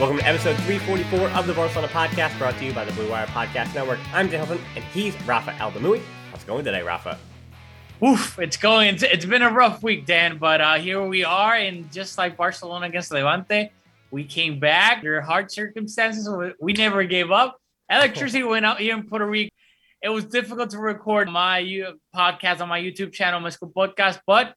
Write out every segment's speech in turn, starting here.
Welcome to episode 344 of the Barcelona Podcast, brought to you by the Blue Wire Podcast Network. I'm Dan Hilton, and he's Rafa Aldamuy. How's it going today, Rafa? Oof, it's going. It's, it's been a rough week, Dan, but uh, here we are, and just like Barcelona against Levante, we came back. There are hard circumstances. We never gave up. Electricity went out here in Puerto Rico. It was difficult to record my podcast on my YouTube channel, Mesco Podcast, but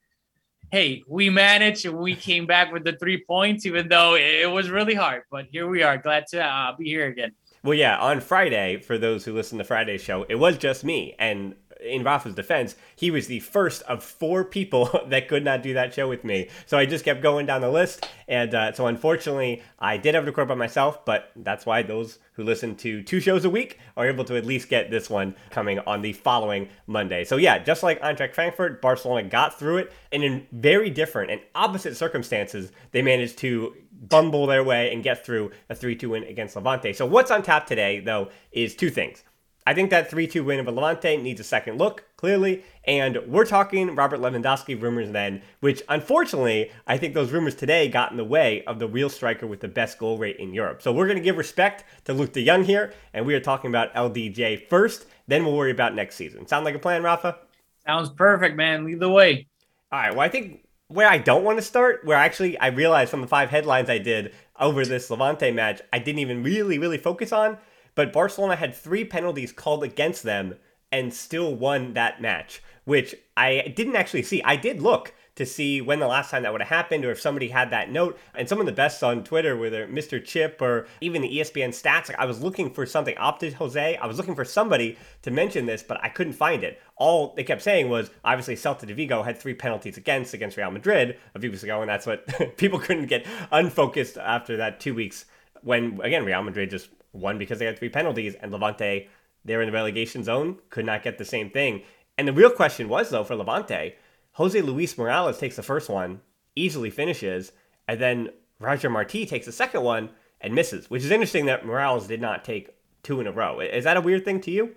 hey, we managed and we came back with the three points, even though it was really hard. But here we are. Glad to uh, be here again. Well, yeah, on Friday, for those who listen to Friday's show, it was just me. And in Rafa's defense, he was the first of four people that could not do that show with me. So I just kept going down the list. And uh, so unfortunately, I did have to record by myself, but that's why those who listen to two shows a week are able to at least get this one coming on the following Monday. So yeah, just like Eintracht Frankfurt, Barcelona got through it, and in very different and opposite circumstances, they managed to bumble their way and get through a 3-2 win against Levante. So what's on tap today, though, is two things. I think that 3 2 win of Levante needs a second look, clearly. And we're talking Robert Lewandowski rumors then, which unfortunately, I think those rumors today got in the way of the real striker with the best goal rate in Europe. So we're going to give respect to Luuk de Jong here, and we are talking about LDJ first. Then we'll worry about next season. Sound like a plan, Rafa? Sounds perfect, man. Lead the way. All right. Well, I think where I don't want to start, where actually I realized from the five headlines I did over this Levante match, I didn't even really, really focus on but Barcelona had three penalties called against them and still won that match, which I didn't actually see. I did look to see when the last time that would have happened or if somebody had that note. And some of the best on Twitter, whether Mr. Chip or even the ESPN stats, like I was looking for something. OptaJose, I was looking for somebody to mention this, but I couldn't find it. All they kept saying was obviously Celta de Vigo had three penalties against against Real Madrid a few weeks ago, and that's what people couldn't get unfocused after that two weeks when again Real Madrid just one because they had three penalties, and Levante, they're in the relegation zone, could not get the same thing. And the real question was, though, for Levante, Jose Luis Morales takes the first one, easily finishes, and then Roger Marti takes the second one and misses, which is interesting that Morales did not take two in a row. Is that a weird thing to you?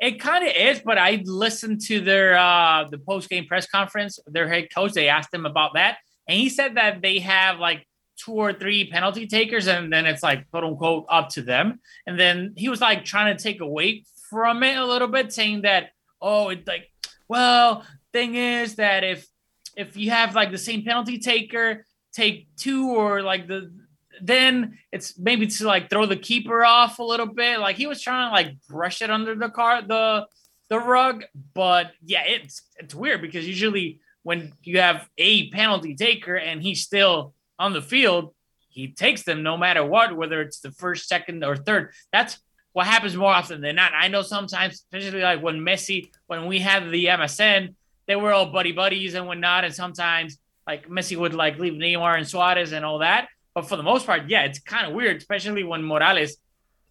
It kind of is, but I listened to their uh the post game press conference. Their head coach, they asked him about that, and he said that they have like two or three penalty takers, and then it's like quote unquote up to them. And then he was like trying to take away from it a little bit, saying that, oh, it's like, well, thing is that if if you have like the same penalty taker take two or like the then it's maybe to like throw the keeper off a little bit. Like he was trying to like brush it under the car the the rug, but yeah, it's it's weird because usually when you have a penalty taker and he's still on the field, he takes them no matter what, whether it's the first, second, or third. That's what happens more often than not. I know sometimes, especially like when Messi, when we had the MSN, they were all buddy buddies and whatnot. And sometimes like Messi would like leave Neymar and Suarez and all that. But for the most part, yeah, it's kind of weird, especially when Morales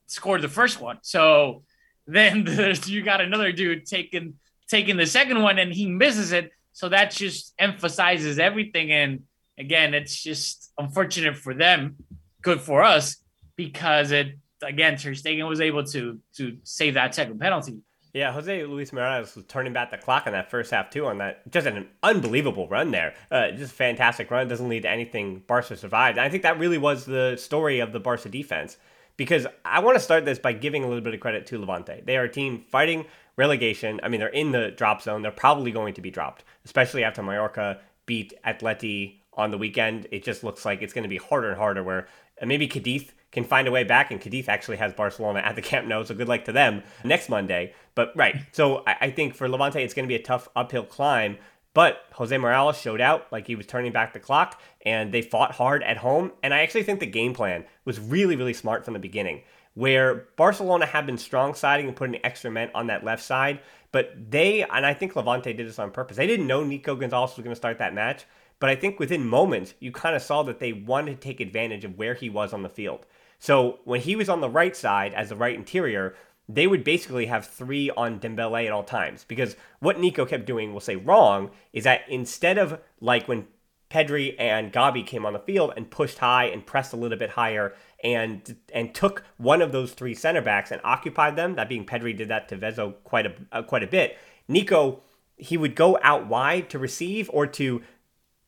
scored the first one. So then you got another dude taking taking the second one and he misses it. So that just emphasizes everything. And again, it's just unfortunate for them, good for us because it again Ter Stegen was able to to save that second penalty. Yeah, Jose Luis Morales was turning back the clock on that first half too. On that, just an unbelievable run there. Uh, just fantastic run. Doesn't lead to anything. Barca survived. And I think that really was the story of the Barca defense because I want to start this by giving a little bit of credit to Levante. They are a team fighting relegation. I mean, they're in the drop zone. They're probably going to be dropped, especially after Mallorca beat Atleti on the weekend. It just looks like it's going to be harder and harder. Where uh, maybe Cadiz can find a way back, and Cadiz actually has Barcelona at the Camp Nou, so good luck to them next Monday. But right, so I, I think for Levante, it's going to be a tough uphill climb. But Jose Morales showed out like he was turning back the clock, and they fought hard at home. And I actually think the game plan was really, really smart from the beginning, where Barcelona had been strong siding and putting extra men on that left side. But they, and I think Levante did this on purpose, they didn't know Nico Gonzalez was going to start that match. But I think within moments, you kind of saw that they wanted to take advantage of where he was on the field. So when he was on the right side as the right interior, they would basically have three on Dembele at all times. Because what Nico kept doing, we'll say wrong, is that instead of like when Pedri and Gavi came on the field and pushed high and pressed a little bit higher and and took one of those three center backs and occupied them, that being Pedri did that to Vezo quite a uh, quite a bit. Nico he would go out wide to receive or to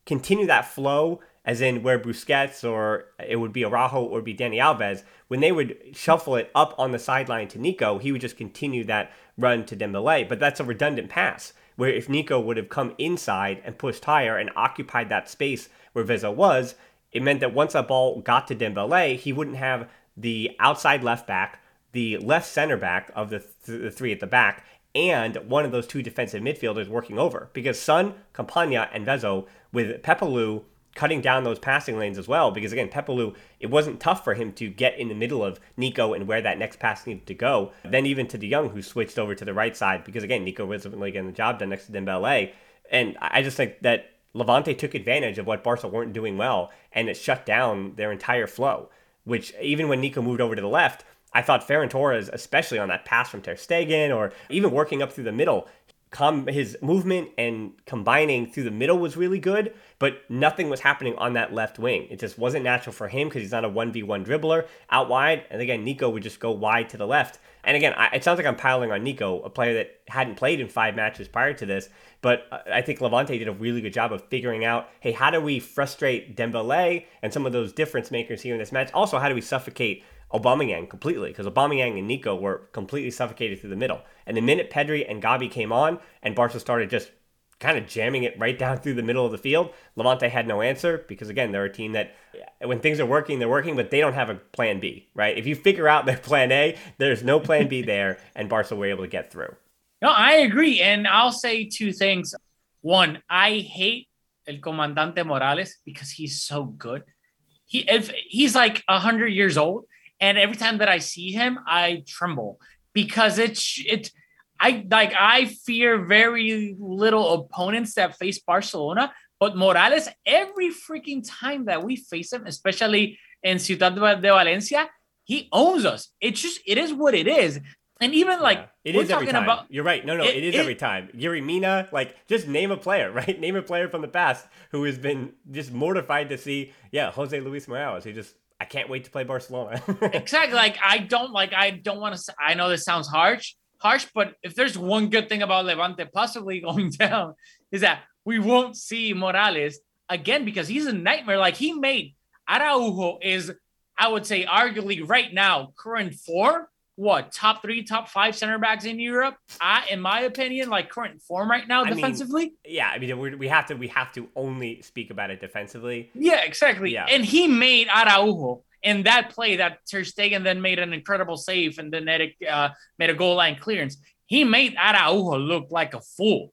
continue that flow as in where Busquets or it would be Araujo or be Dani Alves, when they would shuffle it up on the sideline to Nico, he would just continue that run to Dembele. But that's a redundant pass, where if Nico would have come inside and pushed higher and occupied that space where Vezo was, it meant that once that ball got to Dembele, he wouldn't have the outside left back, the left center back of the, th- the three at the back, and one of those two defensive midfielders working over. Because Sun, Campana, and Vezo, with Pepelu cutting down those passing lanes as well. Because again, Pepelu, it wasn't tough for him to get in the middle of Nico and where that next pass needed to go. Then even to De Jong, who switched over to the right side because again, Nico wasn't really getting the job done next to Dembele. And I just think that Levante took advantage of what Barca weren't doing well, and it shut down their entire flow. Which even when Nico moved over to the left, I thought Ferran Torres, especially on that pass from Ter Stegen, or even working up through the middle, com- his movement and combining through the middle was really good, but nothing was happening on that left wing. It just wasn't natural for him because he's not a 1v1 dribbler out wide. And again, Nico would just go wide to the left. And again, I, it sounds like I'm piling on Nico, a player that hadn't played in five matches prior to this, but I think Levante did a really good job of figuring out, hey, how do we frustrate Dembele and some of those difference makers here in this match? Also, how do we suffocate Aubameyang completely because Aubameyang and Nico were completely suffocated through the middle. And the minute Pedri and Gavi came on and Barca started just kind of jamming it right down through the middle of the field, Levante had no answer because again, they're a team that when things are working, they're working, but they don't have a plan B, right? If you figure out their plan A, there's no plan B there, and Barca were able to get through. No, I agree. And I'll say two things. One, I hate El Comandante Morales because he's so good. He if he's like hundred years old and every time that I see him, I tremble because it's it's I like I fear very little opponents that face Barcelona, but Morales every freaking time that we face him, especially in Ciudad de Valencia, he owns us. It's just it is what it is. And even like yeah, it is every time. About, You're right. No, no, it, it is it, every time. Yerry Mina, like just name a player, right? Name a player from the past who has been just mortified to see, yeah, Jose Luis Morales. He just I can't wait to play Barcelona. exactly. Like I don't like I don't want to I know this sounds harsh, harsh, but if there's one good thing about Levante possibly going down is that we won't see Morales again because he's a nightmare. Like he made Araujo is I would say arguably right now current form what top three, top five center backs in Europe. I, in my opinion, like current form right now defensively. I mean, yeah, I mean we have to we have to only speak about it defensively. Yeah, exactly. Yeah. and he made Araujo in that play that Ter Stegen then made an incredible save and then uh, made a goal line clearance. He made Araujo look like a fool.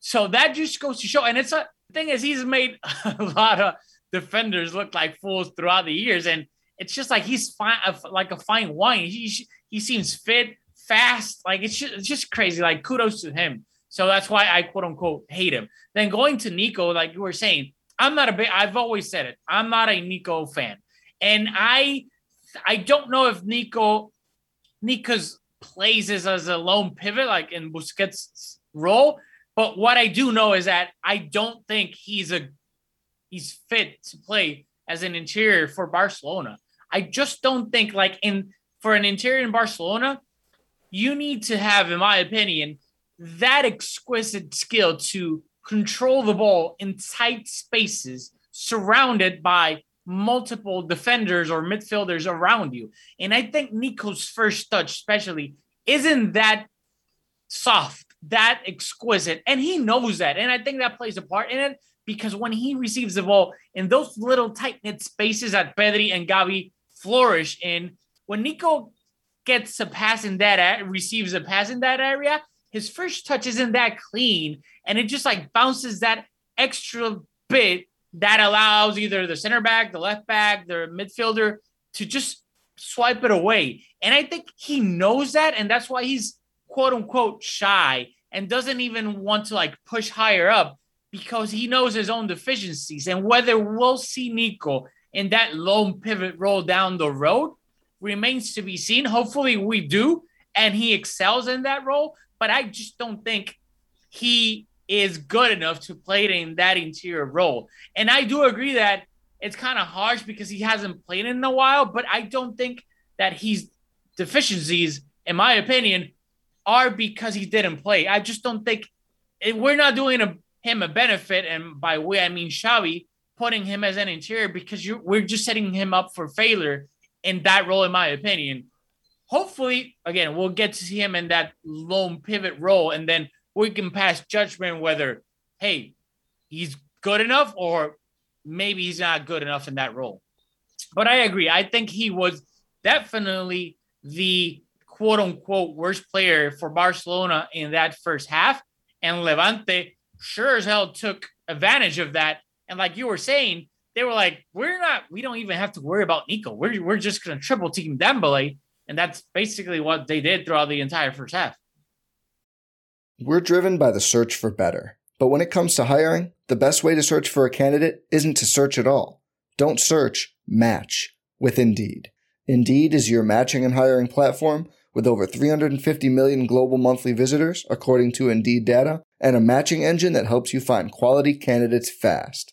So that just goes to show. And it's a thing is he's made a lot of defenders look like fools throughout the years and it's just like he's fine, like a fine wine. He he seems fit, fast. Like it's just, it's just crazy. Like kudos to him. So that's why I quote unquote hate him. Then going to Nico, like you were saying, I'm not a big. I've always said it. I'm not a Nico fan, and I I don't know if Nico Nico's plays as, as a lone pivot like in Busquets' role. But what I do know is that I don't think he's a he's fit to play as an interior for Barcelona. I just don't think like in for an interior in Barcelona, you need to have, in my opinion, that exquisite skill to control the ball in tight spaces surrounded by multiple defenders or midfielders around you. And I think Nico's first touch, especially, isn't that soft, that exquisite. And he knows that. And I think that plays a part in it because when he receives the ball in those little tight knit spaces that Pedri and Gavi flourish in, when Nico gets a pass in that, receives a pass in that area, his first touch isn't that clean. And it just like bounces that extra bit that allows either the center back, the left back, the midfielder to just swipe it away. And I think he knows that. And that's why he's quote unquote shy and doesn't even want to like push higher up because he knows his own deficiencies. And whether we'll see Nico in that lone pivot role down the road remains to be seen. Hopefully we do. And he excels in that role. But I just don't think he is good enough to play in that interior role. And I do agree that it's kind of harsh because he hasn't played in a while, but I don't think that he's deficiencies, in my opinion, are because he didn't play. I just don't think it, we're not doing a, him a benefit, and by way I mean Xavi putting him as an interior because we're just setting him up for failure in that role, in my opinion. Hopefully, again, we'll get to see him in that lone pivot role, and then we can pass judgment whether, hey, he's good enough or maybe he's not good enough in that role. But I agree. I think he was definitely the quote unquote worst player for Barcelona in that first half. And Levante sure as hell took advantage of that. And like you were saying, they were like, we're not, we don't even have to worry about Nico. We're, we're just going to triple team Dembele. And that's basically what they did throughout the entire first half. We're driven by the search for better. But when it comes to hiring, the best way to search for a candidate isn't to search at all. Don't search, match with Indeed. Indeed is your matching and hiring platform with over 350 million global monthly visitors, according to Indeed data, and a matching engine that helps you find quality candidates fast.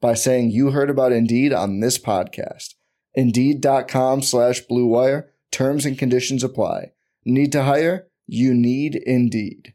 by saying you heard about Indeed on this podcast. Indeed.com slash Blue Wire. Terms and conditions apply. Need to hire? You need Indeed.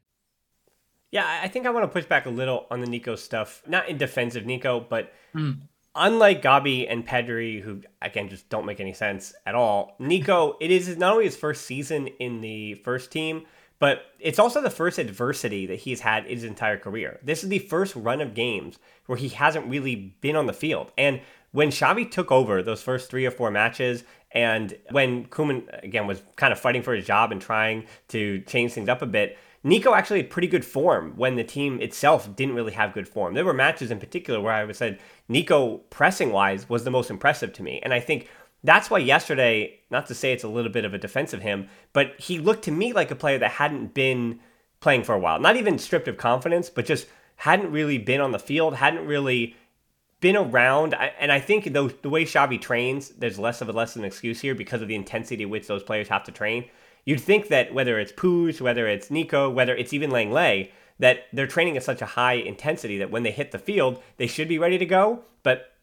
Yeah, I think I want to push back a little on the Nico stuff. Not in defense of Nico, but mm. unlike Gavi and Pedri, who again just don't make any sense at all, Nico, it is not only his first season in the first team, but it's also the first adversity that he's had his entire career. This is the first run of games where he hasn't really been on the field. And when Xavi took over those first three or four matches, and when Koeman again was kind of fighting for his job and trying to change things up a bit, Nico actually had pretty good form when the team itself didn't really have good form. There were matches in particular where I would said Nico pressing wise was the most impressive to me. And I think that's why yesterday, not to say it's a little bit of a defense of him, but he looked to me like a player that hadn't been playing for a while. Not even stripped of confidence, but just hadn't really been on the field, hadn't really been around. And I think the, the way Xavi trains, there's less of a less of an excuse here because of the intensity which those players have to train. You'd think that whether it's Puig, whether it's Nico, whether it's even Lenglet, that they're training at such a high intensity that when they hit the field, they should be ready to go. But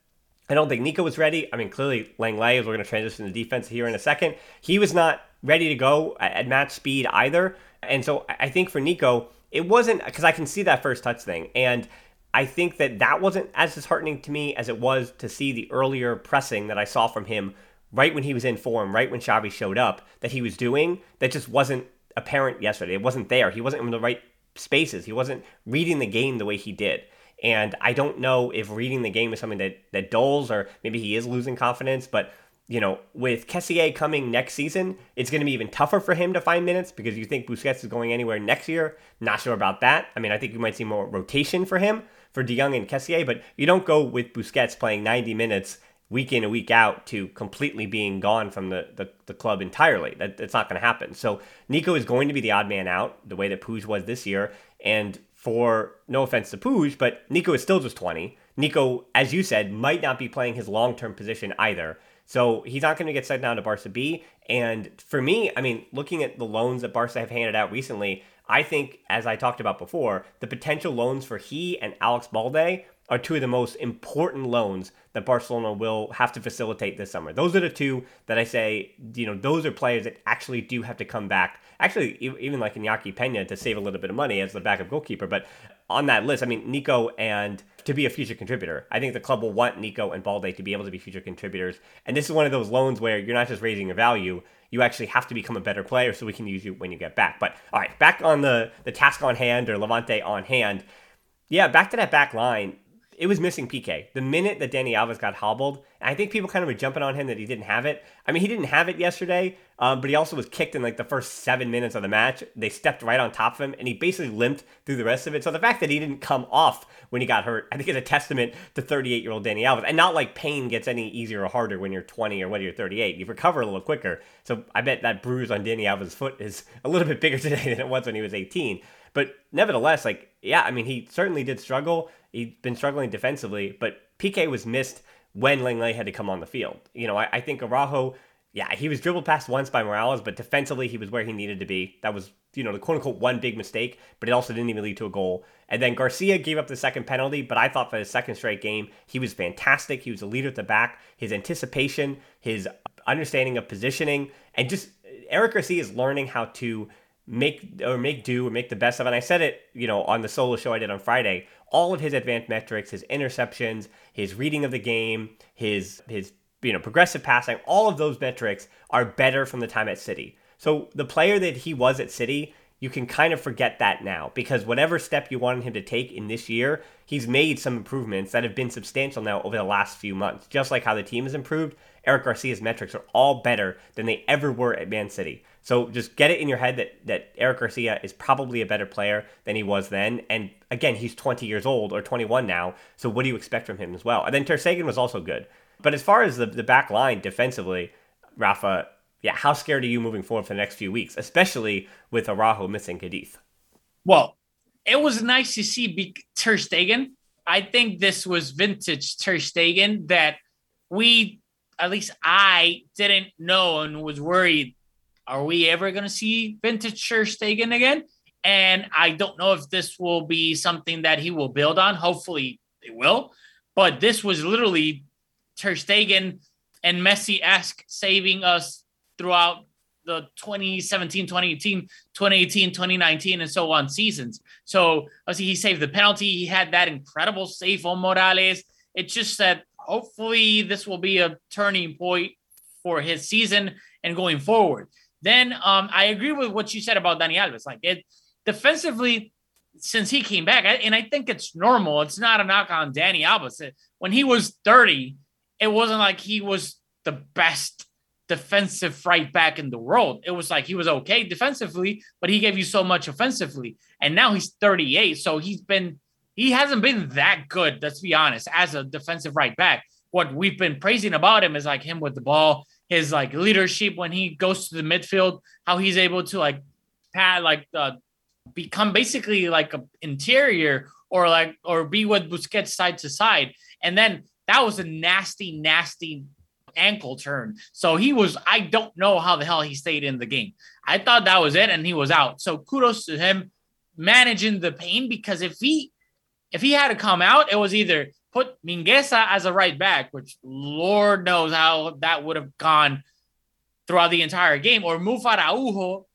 I don't think Nico was ready. I mean, clearly Lenglet, as we're going to transition to defense here in a second, he was not ready to go at match speed either. And so I think for Nico, it wasn't because I can see that first touch thing. And I think that that wasn't as disheartening to me as it was to see the earlier pressing that I saw from him right when he was in form, right when Xavi showed up, that he was doing that just wasn't apparent yesterday. It wasn't there. He wasn't in the right spaces. He wasn't reading the game the way he did. And I don't know if reading the game is something that, that dulls or maybe he is losing confidence, but you know, with Kessié coming next season, it's going to be even tougher for him to find minutes because you think Busquets is going anywhere next year. Not sure about that. I mean, I think you might see more rotation for him for De Jong and Kessié, but you don't go with Busquets playing 90 minutes week in and week out to completely being gone from the, the, the club entirely. That, that's not going to happen. So Nico is going to be the odd man out, the way that Puig was this year. And for no offense to Puig, but Nico is still just 20. Nico, as you said, might not be playing his long term position either. So he's not going to get sent down to Barca B. And for me, I mean, looking at the loans that Barca have handed out recently, I think, as I talked about before, the potential loans for he and Alex Balde are two of the most important loans that Barcelona will have to facilitate this summer. Those are the two that I say, you know, those are players that actually do have to come back. Actually, even like Iñaki Pena to save a little bit of money as the backup goalkeeper. But on that list, I mean, Nico and to be a future contributor. I think the club will want Nico and Balde to be able to be future contributors. And this is one of those loans where you're not just raising your value, you actually have to become a better player so we can use you when you get back. But all right, back on the, the task on hand or Levante on hand. Yeah, back to that back line it was missing PK. The minute that Dani Alves got hobbled, I think people kind of were jumping on him that he didn't have it. I mean, he didn't have it yesterday, um, but he also was kicked in like the first seven minutes of the match. They stepped right on top of him, and he basically limped through the rest of it. So the fact that he didn't come off when he got hurt, I think is a testament to 38 year old Dani Alves. And not like pain gets any easier or harder when you're 20 or when you're 38. You recover a little quicker. So I bet that bruise on Dani Alves' foot is a little bit bigger today than it was when he was 18. But nevertheless, like, yeah, I mean, he certainly did struggle. He'd been struggling defensively, but PK was missed when Lenglet had to come on the field. You know, I, I think Araujo, yeah, he was dribbled past once by Morales, but defensively he was where he needed to be. That was, you know, the quote unquote one big mistake, but it also didn't even lead to a goal. And then Garcia gave up the second penalty, but I thought for his second straight game, he was fantastic. He was a leader at the back. His anticipation, his understanding of positioning, and just Eric Garcia is learning how to make or make do or make the best of. And I said it, you know, on the solo show I did on Friday. All of his advanced metrics, his interceptions, his reading of the game, his his you know progressive passing, all of those metrics are better from the time at City. So the player that he was at City, you can kind of forget that now because whatever step you wanted him to take in this year, he's made some improvements that have been substantial now over the last few months. Just like how the team has improved, Eric Garcia's metrics are all better than they ever were at Man City. So just get it in your head that that Eric Garcia is probably a better player than he was then. And again, he's 20 years old or 21 now. So what do you expect from him as well? And then Ter Stegen was also good. But as far as the, the back line defensively, Rafa, yeah, how scared are you moving forward for the next few weeks, especially with Araujo missing Cadiz? Well, it was nice to see Be- Ter Stegen. I think this was vintage Ter Stegen that we, at least I, didn't know and was worried are we ever going to see vintage Ter Stegen again? And I don't know if this will be something that he will build on. Hopefully, it will. But this was literally Ter Stegen and Messi esque saving us throughout the 2017, 2018, 2018, 2019, and so on seasons. So obviously he saved the penalty. He had that incredible save on Morales. It's just that hopefully this will be a turning point for his season and going forward. Then um, I agree with what you said about Dani Alves. Like it defensively, since he came back, and I think it's normal. It's not a knock on Dani Alves. When he was 30, it wasn't like he was the best defensive right back in the world. It was like he was okay defensively, but he gave you so much offensively. And now he's 38. So he's been, he hasn't been that good, let's be honest, as a defensive right back. What we've been praising about him is like him with the ball, his like leadership when he goes to the midfield, how he's able to like pad like uh, become basically like a interior or like or be with Busquets side to side. And then that was a nasty, nasty ankle turn. So he was, I don't know how the hell he stayed in the game. I thought that was it and he was out. So kudos to him managing the pain because if he if he had to come out, it was either put Mingueza as a right back, which Lord knows how that would have gone throughout the entire game, or move Araujo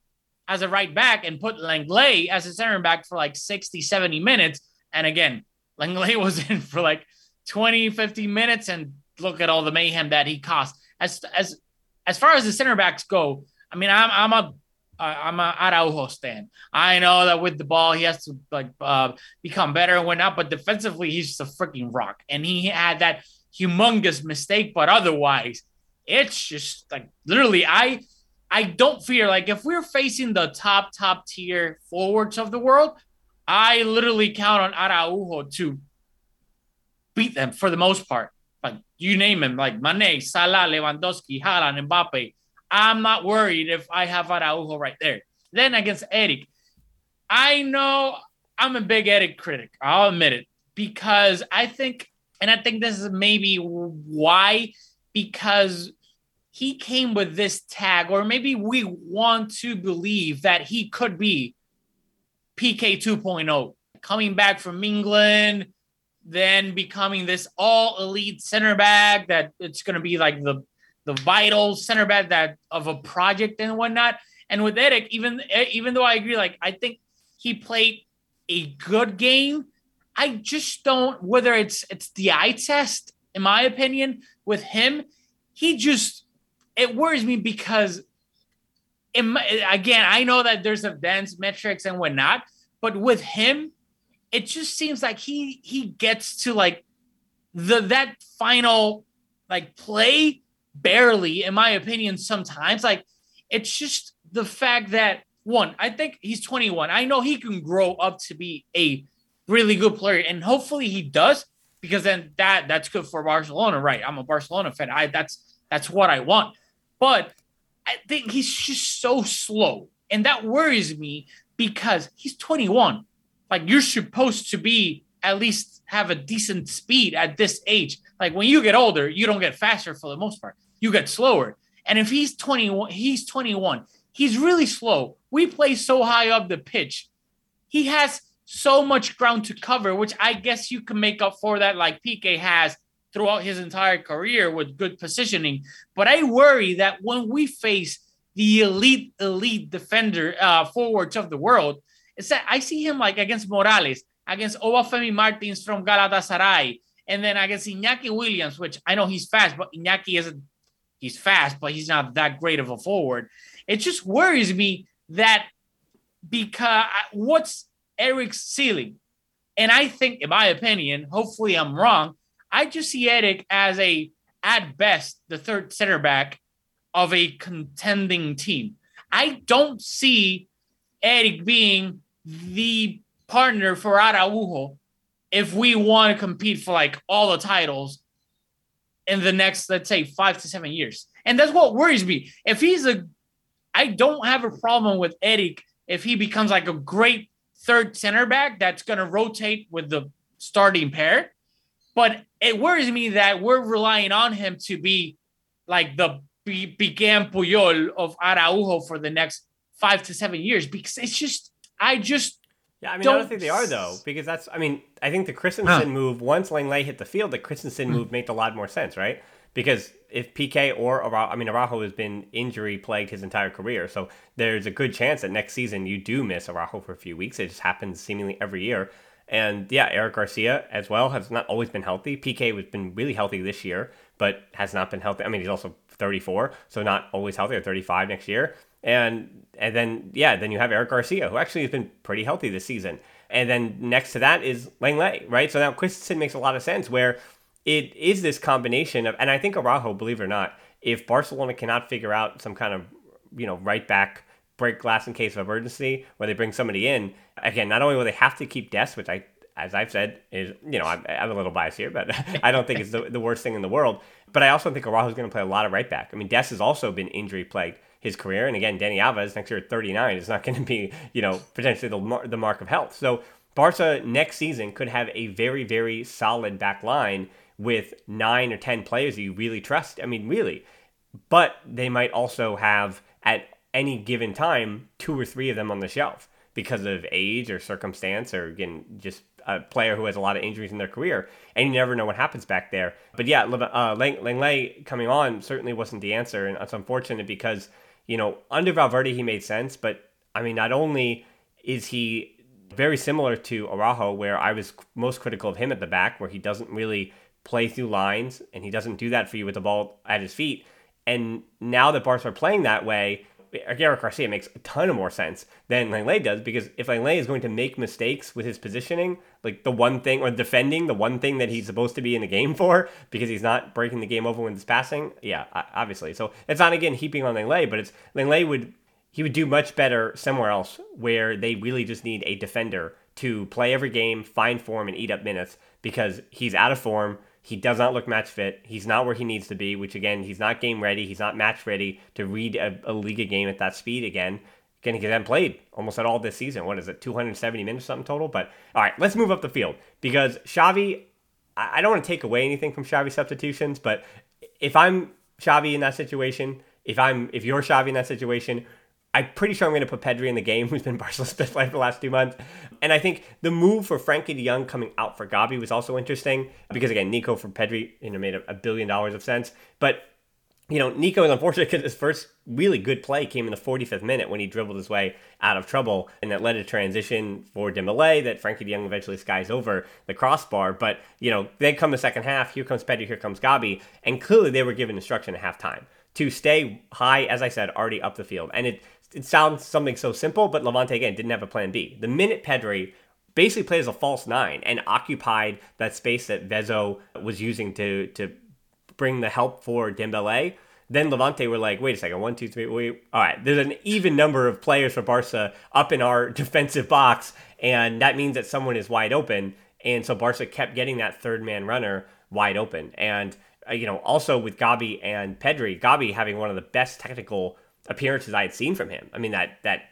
as a right back and put Lenglet as a center back for like 60, 70 minutes. And again, Lenglet was in for like 20, 50 minutes, and look at all the mayhem that he caused. As as as far as the center backs go, I mean, I'm I'm a I'm a Araujo stand. I know that with the ball, he has to like uh, become better and whatnot, but defensively, he's just a freaking rock. And he had that humongous mistake, but otherwise, it's just like literally, I I don't fear like if we're facing the top top tier forwards of the world, I literally count on Araujo to beat them for the most part. Like you name him, like Mane, Salah, Lewandowski, Haaland, Mbappe I'm not worried if I have Araujo right there. Then against Eric, I know I'm a big Eric critic. I'll admit it because I think And I think this is maybe why, because he came with this tag, or maybe we want to believe that he could be PK 2.0, coming back from England, then becoming this all elite center back that it's going to be like the the vital center back that of a project and whatnot. And with Eric, even eh, even though I agree, like I think he played a good game. I just don't whether it's it's the eye test, in my opinion, with him. He just it worries me because again, I know that there's advanced metrics and whatnot, but with him, it just seems like he he gets to like the that final like play barely, in my opinion, sometimes. Like it's just the fact that one, I think he's 21. I know he can grow up to be a really good player, and hopefully he does, because then that that's good for Barcelona, right? I'm a Barcelona fan. I that's that's what I want. But I think he's just so slow. And that worries me because he's 21. Like you're supposed to be at least have a decent speed at this age. Like when you get older, you don't get faster for the most part. You get slower. And if he's 21, he's 21. He's really slow. We play so high up the pitch. He has so much ground to cover, which I guess you can make up for that, like PK has throughout his entire career with good positioning. But I worry that when we face the elite, elite defender uh, forwards of the world, it's that I see him like against Morales, against Obafemi Martins from Galatasaray, and then against Iñaki Williams, which I know he's fast, but Iñaki isn't. He's fast, but he's not that great of a forward. It just worries me that because what's Eric's ceiling? And I think, in my opinion, hopefully I'm wrong, I just see Eric as a, at best, the third center back of a contending team. I don't see Eric being the partner for Araujo if we want to compete for like all the titles in the next, let's say, five to seven years. And that's what worries me. If he's a, I don't have a problem with Eric if he becomes like a great third center back that's going to rotate with the starting pair. But it worries me that we're relying on him to be like the began Puyol of Araujo for the next five to seven years because it's just I just yeah, I mean, don't I don't think they are though, because that's. I mean, I think the Christensen huh. move once Lenglet hit the field, the Christensen move hmm. made a lot more sense, right? Because if PK or Araujo, I mean, Araujo has been injury plagued his entire career, so there's a good chance that next season you do miss Araujo for a few weeks. It just happens seemingly every year. And yeah, Eric Garcia as well has not always been healthy. PK has been really healthy this year, but has not been healthy. I mean, he's also 34, so not always healthy, or 35 next year. And and then yeah, then you have Eric Garcia, who actually has been pretty healthy this season. And then next to that is Lenglet, right? So now Christensen makes a lot of sense where it is this combination of, and I think Araujo, believe it or not, if Barcelona cannot figure out some kind of you know right back break glass in case of emergency, where they bring somebody in. Again, not only will they have to keep Dest, which I, as I've said, is you know I'm, I'm a little biased here, but I don't think it's the, the worst thing in the world. But I also think Araujo is going to play a lot of right back. I mean, Des has also been injury plagued his career, and again, Dani Alves next year at 39 is not going to be you know potentially the the mark of health. So Barca next season could have a very very solid back line with nine or ten players you really trust. I mean, really, but they might also have at any given time two or three of them on the shelf because of age or circumstance or again just a player who has a lot of injuries in their career. And you never know what happens back there. But yeah uh, Lang- Lenglet coming on certainly wasn't the answer. And it's unfortunate because you know under Valverde he made sense but I mean not only is he very similar to Araujo where I was most critical of him at the back where he doesn't really play through lines and he doesn't do that for you with the ball at his feet. And now that Barca are playing that way Eric Garcia makes a ton of more sense than Lenglet does because if Lenglet is going to make mistakes with his positioning, like the one thing or defending the one thing that he's supposed to be in the game for because he's not breaking the game over with his passing, yeah, obviously. So it's not again heaping on Lenglet, but it's Lenglet would he would do much better somewhere else where they really just need a defender to play every game, find form, and eat up minutes because he's out of form. He does not look match fit. He's not where he needs to be, which again, he's not game ready. He's not match ready to read a, a game at that speed again. Again, he hasn't played almost at all this season. What is it, 270 minutes something total? But all right, let's move up the field because Xavi, I don't want to take away anything from Xavi substitutions, but if I'm Xavi in that situation, if I'm if you're Xavi in that situation, I'm pretty sure I'm going to put Pedri in the game, who's been Barcelona's best player for the last two months. And I think the move for Frenkie de Jong coming out for Gavi was also interesting because again, Nico for Pedri, you know, made a, a billion dollars of sense. But you know, Nico is unfortunate because his first really good play came in the 45th minute when he dribbled his way out of trouble, and that led to transition for Dembele that Frenkie de Jong eventually skies over the crossbar. But you know, then come the second half, here comes Pedri, here comes Gavi, and clearly they were given instruction at halftime to stay high, as I said, already up the field. And it it sounds something so simple, but Levante again didn't have a plan B. The minute Pedri basically played as a false nine and occupied that space that Vezo was using to to bring the help for Dembele. Then Levante were like, wait a second, one, two, three, wait. All right, there's an even number of players for Barca up in our defensive box, and that means that someone is wide open. And so Barca kept getting that third man runner wide open. And, uh, you know, also with Gavi and Pedri, Gavi having one of the best technical appearances I had seen from him. I mean, that, that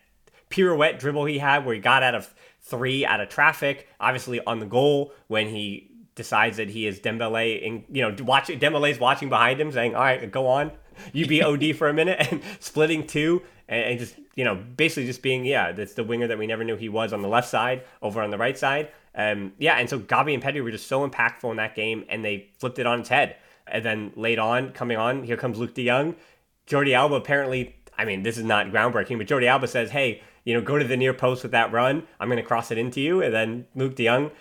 pirouette dribble he had where he got out of three out of traffic, obviously on the goal when he decides that he is Dembele and you know watching Dembele's watching behind him saying all right go on. You be OD for a minute and splitting two and, just you know basically just being yeah that's the winger that we never knew he was on the left side over on the right side. Um yeah and so Gavi and Pedri were just so impactful in that game and they flipped it on its head. And then late on coming on here comes Luuk de Jong. Jordi Alba apparently I mean this is not groundbreaking but Jordi Alba says hey you know go to the near post with that run I'm going to cross it into you and then Luuk de Jong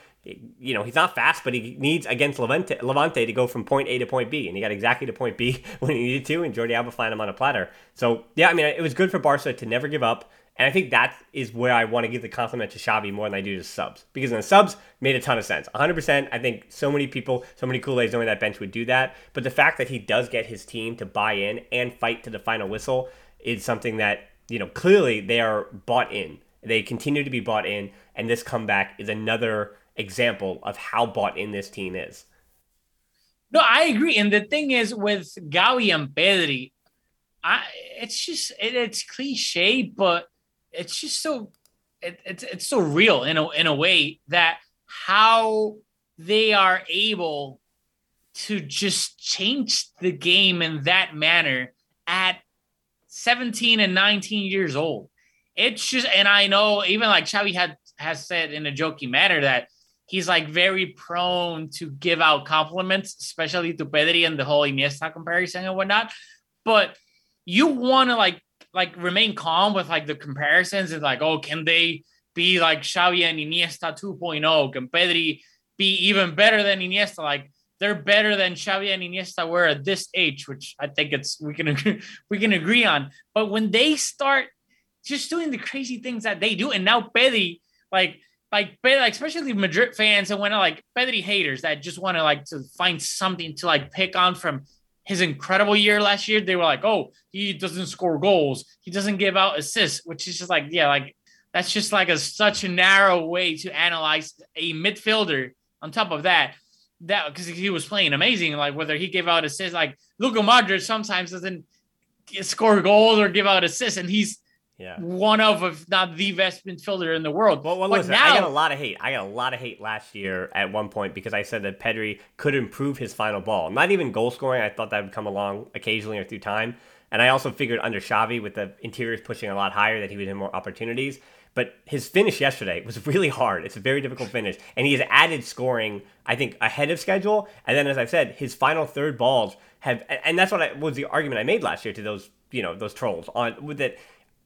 you know, he's not fast, but he needs against Levante, Levante to go from point A to point B, and he got exactly to point B when he needed to, and Jordi Alba flying him on a platter. So yeah, I mean, it was good for Barca to never give up, and I think that is where I want to give the compliment to Xavi more than I do to subs, because the subs made a ton of sense, 100%. I think so many people, so many Kool Aids knowing that bench would do that, but the fact that he does get his team to buy in and fight to the final whistle is something that you know clearly they are bought in. They continue to be bought in, and this comeback is another example of how bought in this team is. No, I agree. And the thing is with Gavi and Pedri, I it's just it, it's cliche, but it's just so it, it's it's so real in a in a way that how they are able to just change the game in that manner at 17 and 19 years old. It's just, and I know even like Xavi had has said in a jokey manner that he's like very prone to give out compliments, especially to Pedri and the whole Iniesta comparison and whatnot. But you want to like like remain calm with like the comparisons and like, oh, can they be like Xavi and Iniesta 2.0? Can Pedri be even better than Iniesta? Like they're better than Xavi and Iniesta were at this age, which I think it's we can agree, we can agree on. But when they start just doing the crazy things that they do, and now Pedri, like like, like especially Madrid fans and when like Pedri haters that just want to like to find something to like pick on from his incredible year last year. They were like, oh, he doesn't score goals, he doesn't give out assists, which is just like, yeah, like that's just like a such a narrow way to analyze a midfielder. On top of that, that because he was playing amazing, like whether he gave out assists, like Luka Modric sometimes doesn't score goals or give out assists, and he's yeah. one of, if not the best midfielder in the world. Well, well listen, now, I got a lot of hate. I got a lot of hate last year at one point because I said that Pedri could improve his final ball. Not even goal scoring. I thought that would come along occasionally or through time. And I also figured under Xavi, with the interiors pushing a lot higher, that he would have more opportunities. But his finish yesterday was really hard. It's a very difficult finish. And he has added scoring, I think, ahead of schedule. And then, as I've said, his final third balls have, and that's what I, was the argument I made last year to those, you know, those trolls on that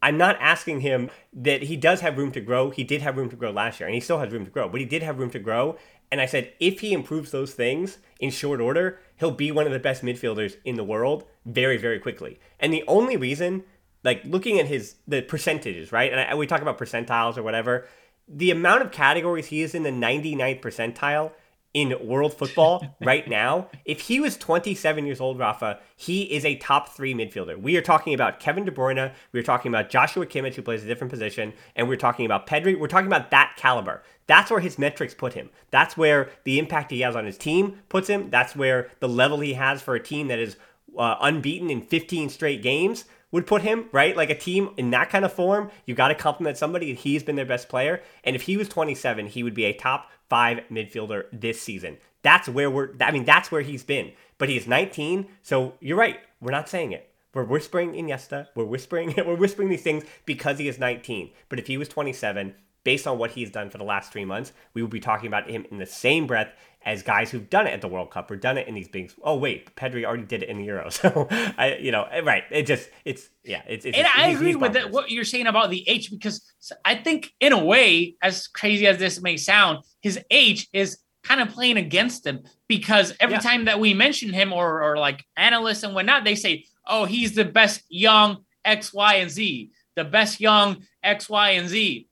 I'm not asking him that he does have room to grow. He did have room to grow last year, and he still has room to grow, but he did have room to grow. And I said, if he improves those things in short order, he'll be one of the best midfielders in the world very, very quickly. And the only reason, like looking at his the percentages, right? And I, we talk about percentiles or whatever. The amount of categories he is in the 99th percentile in world football right now. If he was 27 years old, Rafa, he is a top three midfielder. We are talking about Kevin De Bruyne. We are talking about Joshua Kimmich, who plays a different position. And we're talking about Pedri. We're talking about that caliber. That's where his metrics put him. That's where the impact he has on his team puts him. That's where the level he has for a team that is uh, unbeaten in 15 straight games would put him, right? Like a team in that kind of form, you got to compliment somebody. He's been their best player. And if he was 27, he would be a top five midfielder this season. That's where we're. I mean, that's where he's been. But he's 19, so you're right. We're not saying it. We're whispering Iniesta. We're whispering. We're whispering these things because he is 19. But if he was 27, based on what he's done for the last three months, we would be talking about him in the same breath as guys who've done it at the World Cup or done it in these big. Oh wait, Pedri already did it in the Euro, so I, you know, eh, right? It just, it's yeah, it's. it's and I agree with that, what you're saying about the age because I think, in a way, as crazy as this may sound, his age is kind of playing against him because every Yeah. time that we mention him or, or like analysts and whatnot, they say, oh, he's the best young X, Y, and Z, the best young X, Y, and Z.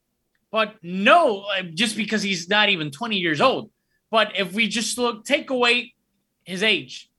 But no, just because he's not even 20 years old. But if we just look, take away his age,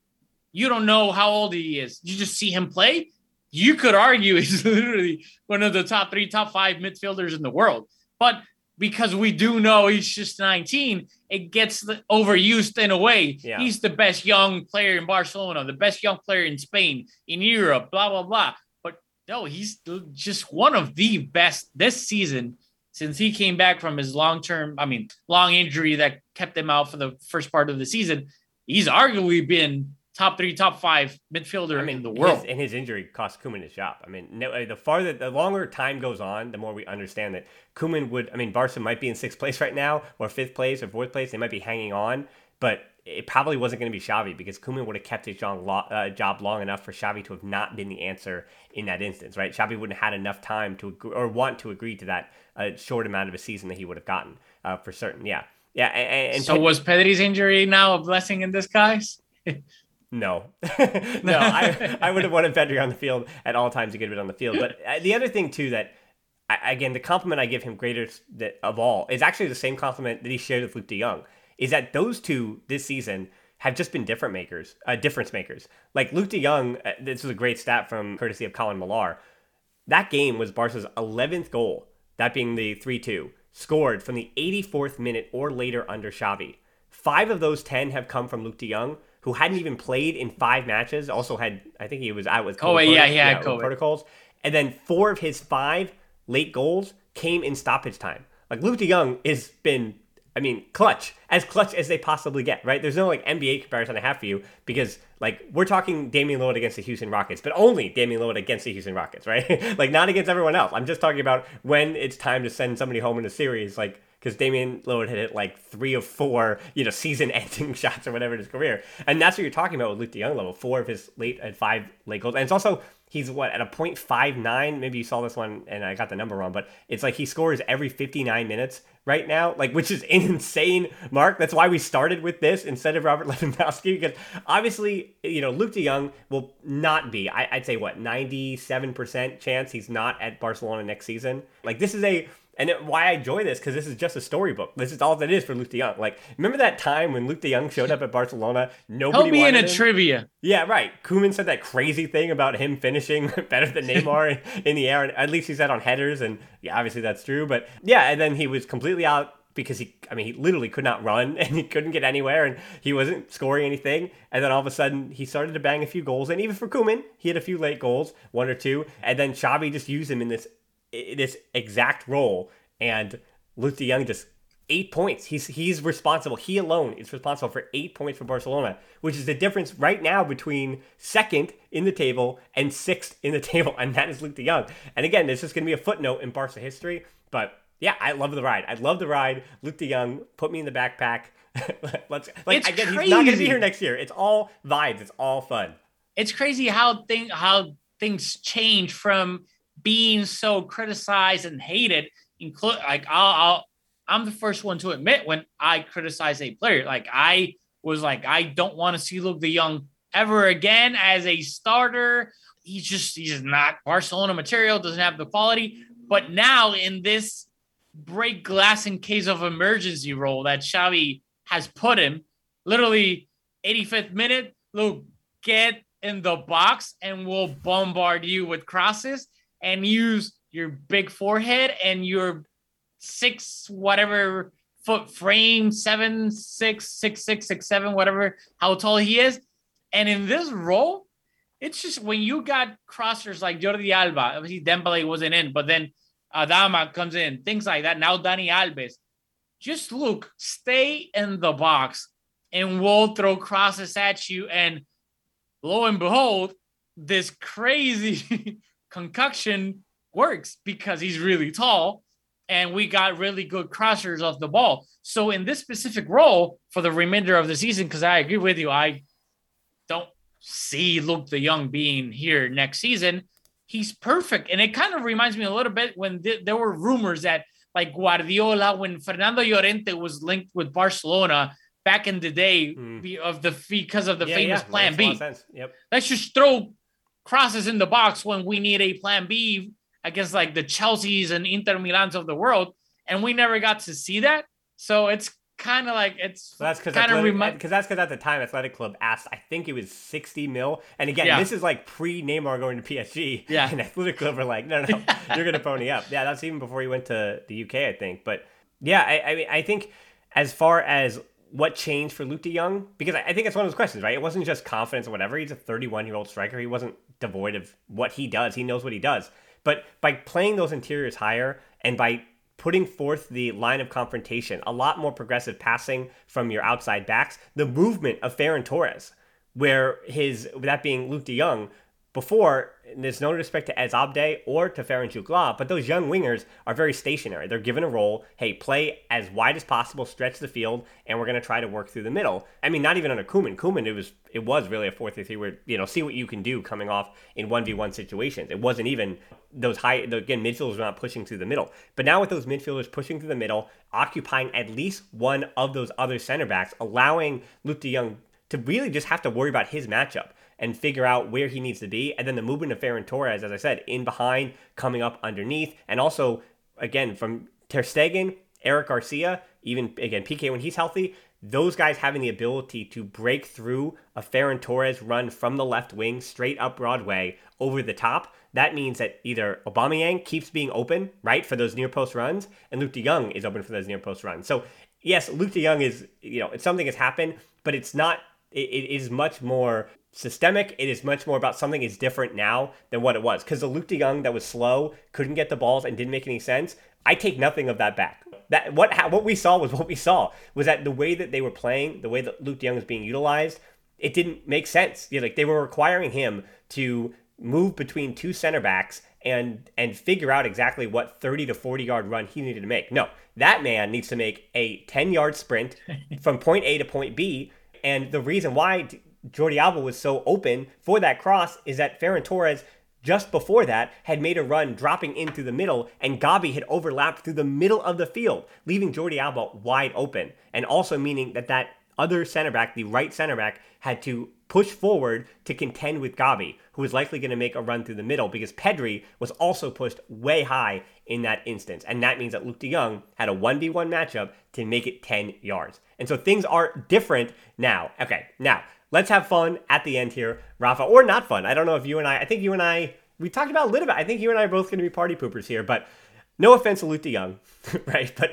you don't know how old he is. You just see him play. You could argue he's literally one of the top three, top five midfielders in the world. But because we do know he's just 19, it gets overused in a way. Yeah. He's the best young player in Barcelona, the best young player in Spain, in Europe, blah, blah, blah. But no, he's just one of the best this season since he came back from his long term, I mean, long injury that kept him out for the first part of the season. He's arguably been top three, top five midfielder I mean, in the world. His, and his injury cost Koeman his job. I mean, no, uh, the farther, the longer time goes on, the more we understand that Koeman would. I mean, Barca might be in sixth place right now, or fifth place, or fourth place. They might be hanging on, but it probably wasn't going to be Xavi because Koeman would have kept his job, uh, job long enough for Xavi to have not been the answer in that instance, right? Xavi wouldn't have had enough time to agree, or want to agree to that uh, short amount of a season that he would have gotten uh, for certain. Yeah, yeah. And, and so was Pedri's injury now a blessing in disguise? No, no, I, I would have wanted Pedri on the field at all times to get it on the field. But uh, the other thing too that, I, again, the compliment I give him greatest of all is actually the same compliment that he shared with Luuk de Jong. Is that those two this season have just been different makers, uh, difference makers. Like Luuk de Jong, uh, this was a great stat from courtesy of Colin Millar. That game was Barca's 11th goal, that being the 3 2, scored from the 84th minute or later under Xavi. Five of those 10 have come from Luuk de Jong, who hadn't even played in five matches. Also had, I think he was out with Oh, COVID yeah, proto- he had with COVID. protocols. And then four of his five late goals came in stoppage time. Like Luuk de Jong has been, I mean, clutch, as clutch as they possibly get, right? There's no like NBA comparison I have for you because like we're talking Damian Lillard against the Houston Rockets, but only Damian Lillard against the Houston Rockets, right? like not against everyone else. I'm just talking about when it's time to send somebody home in a series, like because Damian Lillard had hit like three of four, you know, season-ending shots or whatever in his career, and that's what you're talking about with Luuk de Jong level. Four of his late and five late goals, and it's also he's what at a .59. Maybe you saw this one, and I got the number wrong, but it's like he scores every 59 minutes right now, like which is an insane mark. That's why we started with this instead of Robert Lewandowski, because obviously, you know, Luuk de Jong will not be. I, I'd say what 97% chance he's not at Barcelona next season. Like this is a and it, why I enjoy this because this is just a storybook. This is all that is for Luuk de Jong. Like, remember that time when Luuk de Jong showed up at Barcelona? Nobody He'll be in a him? trivia. Yeah, right. Koeman said that crazy thing about him finishing better than Neymar in, in the air. And at least he said on headers, and yeah, obviously that's true. But yeah, and then he was completely out because he, I mean, he literally could not run and he couldn't get anywhere, and he wasn't scoring anything. And then all of a sudden, he started to bang a few goals, and even for Koeman, he had a few late goals, one or two. And then Xavi just used him in this this exact role, and Luuk de Jong just eight points. He's he's responsible. He alone is responsible for eight points for Barcelona, which is the difference right now between second in the table and sixth in the table, and that is Luuk de Jong. And again, this is going to be a footnote in Barca history, but yeah, I love the ride. I love the ride. Luuk de Jong, put me in the backpack. Let's like It's again, he's not going to be here next year. It's all vibes. It's all fun. it's crazy how thing how things change from being so criticized and hated. Include like I'll, I'll I'm the first one to admit when I criticize a player. Like I was like I don't want to see Luuk de Jong ever again as a starter. He's just he's not Barcelona material. Doesn't have the quality. But now in this break glass in case of emergency role that Xavi has put him, literally 85th minute, Luke, get in the box and we'll bombard you with crosses and use your big forehead and your six whatever foot frame, seven, six, six, six, six, seven, whatever, how tall he is. And in this role, it's just when you got crossers like Jordi Alba, obviously Dembele wasn't in, but then Adama comes in, things like that. Now Dani Alves. Just look, stay in the box and we'll throw crosses at you. And lo and behold, this crazy concoction works because he's really tall and we got really good crossers off the ball. So in this specific role for the remainder of the season, because I agree with you, I don't see Luuk de Jong being here next season. He's perfect, and it kind of reminds me a little bit when th- there were rumors that like Guardiola, when Fernando Llorente was linked with Barcelona back in the day mm. of the because of the yeah, famous yeah. Plan B. Yep. Let's just throw crosses in the box when we need a Plan B against like the Chelseas and Inter Milans of the world, and we never got to see that. So it's kind of like it's so that's because kind of remi- because that's because at the time Athletic Club asked I think it was sixty mil. And again yeah. this is like pre Neymar going to PSG yeah. And Athletic Club were like no no you're gonna pony up. Yeah that's even before he went to the UK I think. But yeah I I mean I think as far as what changed for Luuk de Jong because I think it's one of those questions right? It wasn't just confidence or whatever. He's a 31 year old striker. He wasn't devoid of what he does. He knows what he does. But by playing those interiors higher and by putting forth the line of confrontation, a lot more progressive passing from your outside backs, the movement of Ferran Torres, where his that being Luuk de Jong before, there's no respect to Ez Abde or to Ferran Jutgla, but those young wingers are very stationary. They're given a role. Hey, play as wide as possible, stretch the field, and we're going to try to work through the middle. I mean, not even under Koeman. Kuman, it was it was really a 4-3-3 where, you know, see what you can do coming off in 1v1 situations. It wasn't even those high, again, midfielders were not pushing through the middle. But now with those midfielders pushing through the middle, occupying at least one of those other center backs, allowing Luuk de Jong to really just have to worry about his matchup and figure out where he needs to be. And then the movement of Ferran Torres, as I said, in behind, coming up underneath, and also again from Ter Stegen, Eric Garcia, even again Piqué when he's healthy. Those guys having the ability to break through a Ferran Torres run from the left wing straight up Broadway over the top. That means that either Aubameyang keeps being open, right, for those near post runs, and Luuk de Jong is open for those near post runs. So yes, Luuk de Jong is, you know, it's something has happened, but it's not it, it is much more systemic. It is much more about something is different now than what it was. Because the Luuk de Jong that was slow, couldn't get the balls, and didn't make any sense. I take nothing of that back. That what what we saw was what we saw was that the way that they were playing, the way that Luuk de Jong was being utilized, it didn't make sense. You know, like they were requiring him to move between two center backs and and figure out exactly what 30 to 40 yard run he needed to make. No, that man needs to make a 10 yard sprint from point A to point B. And the reason why Jordi Alba was so open for that cross is that Ferran Torres just before that had made a run dropping in through the middle and Gavi had overlapped through the middle of the field, leaving Jordi Alba wide open. And also meaning that that other center back, the right center back, had to push forward to contend with Gavi, who was likely going to make a run through the middle because Pedri was also pushed way high in that instance. And that means that Luuk de Jong had a 1v1 matchup to make it 10 yards. And so things are different now. Okay, now let's have fun at the end here, Rafa, or not fun. I don't know if you and I, I think you and I, we talked about a little bit. I think you and I are both going to be party poopers here, but no offense to Luke Jong, right? But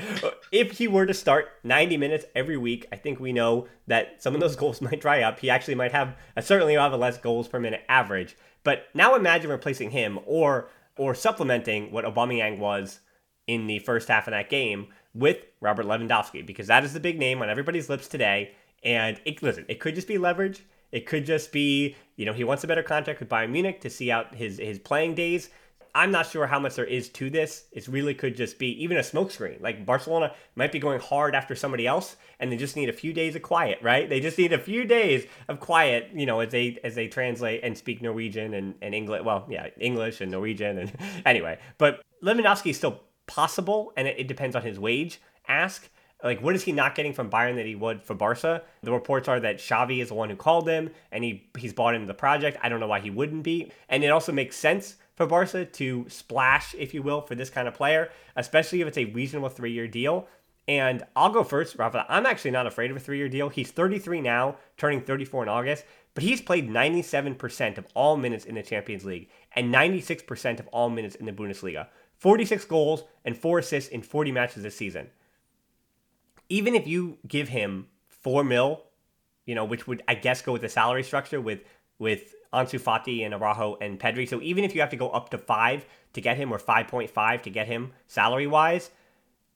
if he were to start 90 minutes every week, I think we know that some of those goals might dry up. He actually might have, uh, certainly have a less goals per minute average. But now imagine replacing him or or supplementing what Aubameyang was in the first half of that game with Robert Lewandowski, because that is the big name on everybody's lips today. And it, listen, it could just be leverage. It could just be, you know, he wants a better contract with Bayern Munich to see out his his playing days. I'm not sure how much there is to this. It really could just be even a smokescreen. Like Barcelona might be going hard after somebody else, and they just need a few days of quiet, right? They just need a few days of quiet, you know, as they as they translate and speak Norwegian and, and English. Well, yeah, English and Norwegian, and anyway. But Lewandowski is still possible, and it, it depends on his wage ask. Like, what is he not getting from Bayern that he would for Barca? The reports are that Xavi is the one who called him and he, he's bought into the project. I don't know why he wouldn't be. And it also makes sense for Barca to splash, if you will, for this kind of player, especially if it's a reasonable three year deal. And I'll go first, Rafa. I'm actually not afraid of a three year deal. He's 33 now, turning 34 in August, but he's played 97% of all minutes in the Champions League and 96% of all minutes in the Bundesliga. 46 goals and 4 assists in 40 matches this season even if you give him four mil, you know, which would I guess go with the salary structure with with Ansu Fati and Araujo and Pedri. So even if you have to go up to five to get him, or five point five to get him salary wise,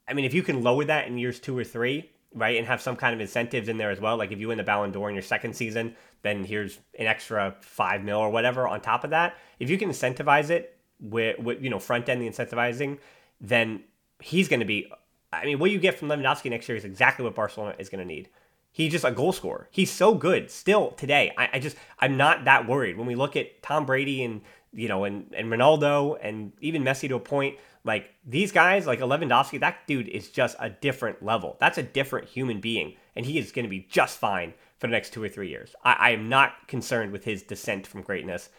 I mean, if you can lower that in years two or three, right, and have some kind of incentives in there as well. Like if you win the Ballon d'Or in your second season, then here's an extra five mil or whatever on top of that. If you can incentivize it with, with you know front end the incentivizing, then he's going to be. I mean, what you get from Lewandowski next year is exactly what Barcelona is going to need. He's just a goal scorer. He's so good still today. I, I just I'm not that worried when we look at Tom Brady and you know and and Ronaldo and even Messi to a point. Like these guys, like Lewandowski, that dude is just a different level. That's a different human being, and he is going to be just fine for the next two or three years. I, I am not concerned with his descent from greatness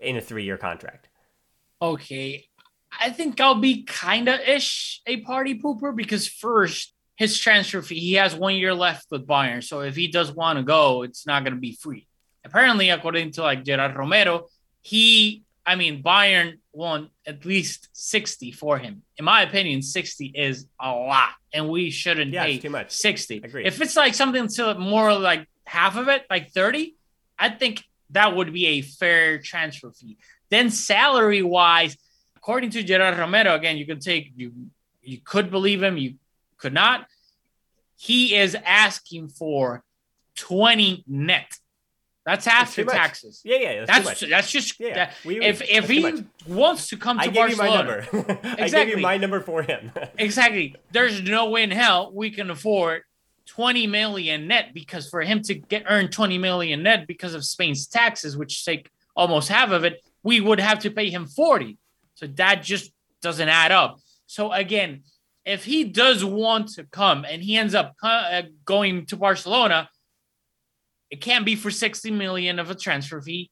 in a three year contract. Okay, I think I'll be kind of ish a party pooper because first his transfer fee, he has one year left with Bayern. So if he does want to go, it's not going to be free. Apparently, according to like Gerard Romero, he, I mean, Bayern won at least 60 for him. In my opinion, 60 is a lot, and we shouldn't Yeah, pay too much. 60. Agreed. If it's like something to more like half of it, like 30, I think that would be a fair transfer fee. Then salary wise, according to Gerard Romero, again, you could take you you could believe him, you could not. He is asking for 20 net. That's after taxes. Yeah, yeah, that's, That's that's just Yeah, that- we- if if he wants to come to I gave you my Barcelona, number. I gave you my number for him. exactly. There's no way in hell we can afford 20 million net because for him to get earn 20 million net because of Spain's taxes, which take almost half of it, we would have to pay him 40. So that just doesn't add up. So again, if he does want to come and he ends up uh, going to Barcelona, it can't be for 60 million of a transfer fee.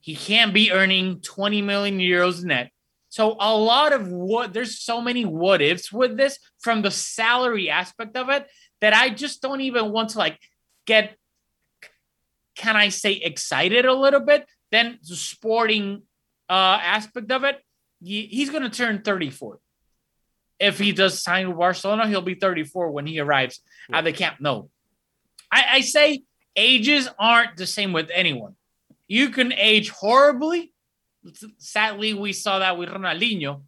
He can't be earning 20 million euros net. So a lot of what there's so many what ifs with this from the salary aspect of it that I just don't even want to like get can I say excited a little bit? Then the sporting uh aspect of it, he- he's gonna turn 34. If he does sign with Barcelona, he'll be 34 when he arrives at the camp. No. I, I say ages aren't the same with anyone. You can age horribly. Sadly, we saw that with Ronaldinho,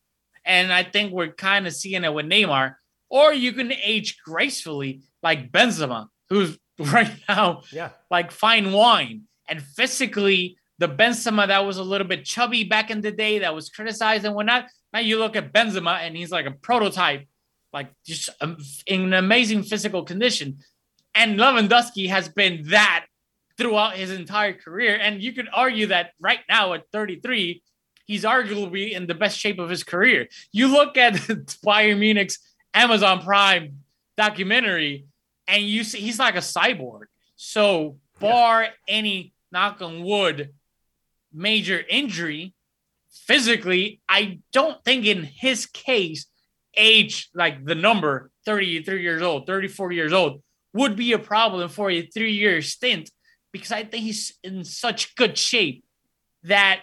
and I think we're kind of seeing it with Neymar. Or you can age gracefully, like Benzema, who's right now yeah. like fine wine. And physically, the Benzema that was a little bit chubby back in the day, that was criticized and whatnot. Now you look at Benzema, and he's like a prototype, like just in an amazing physical condition. And Lewandowski has been that throughout his entire career. And you could argue that right now at 33, he's arguably in the best shape of his career. You look at Bayern Munich's Amazon Prime documentary, and you see he's like a cyborg. So, bar any knock on wood major injury, physically, I don't think in his case, age like the number 33 years old, 34 years old would be a problem for a three year stint because I think he's in such good shape that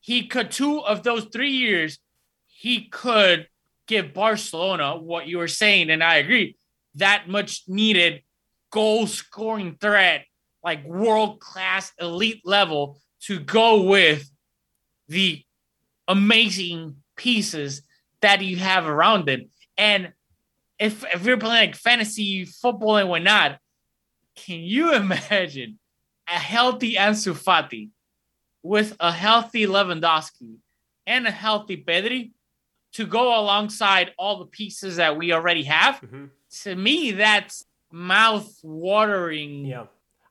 he could, two of those three years, he could give Barcelona what you were saying. And I agree that much needed goal scoring threat, like world class elite level to go with the amazing pieces that you have around it. And if, if you're playing like fantasy football and whatnot, can you imagine a healthy Ansu Fati with a healthy Lewandowski and a healthy Pedri to go alongside all the pieces that we already have? hmm To me, that's mouth watering. Yeah.